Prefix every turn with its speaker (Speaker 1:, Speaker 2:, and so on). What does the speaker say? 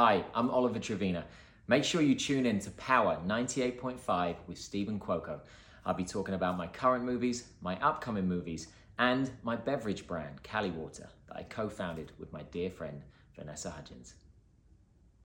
Speaker 1: Hi, I'm Oliver Trevina. Make sure you tune in to Power 98.5 with Stephen Cuoco. I'll be talking about my current movies, my upcoming movies, and my beverage brand, Cali Water, that I co founded with my dear friend, Vanessa Hudgens.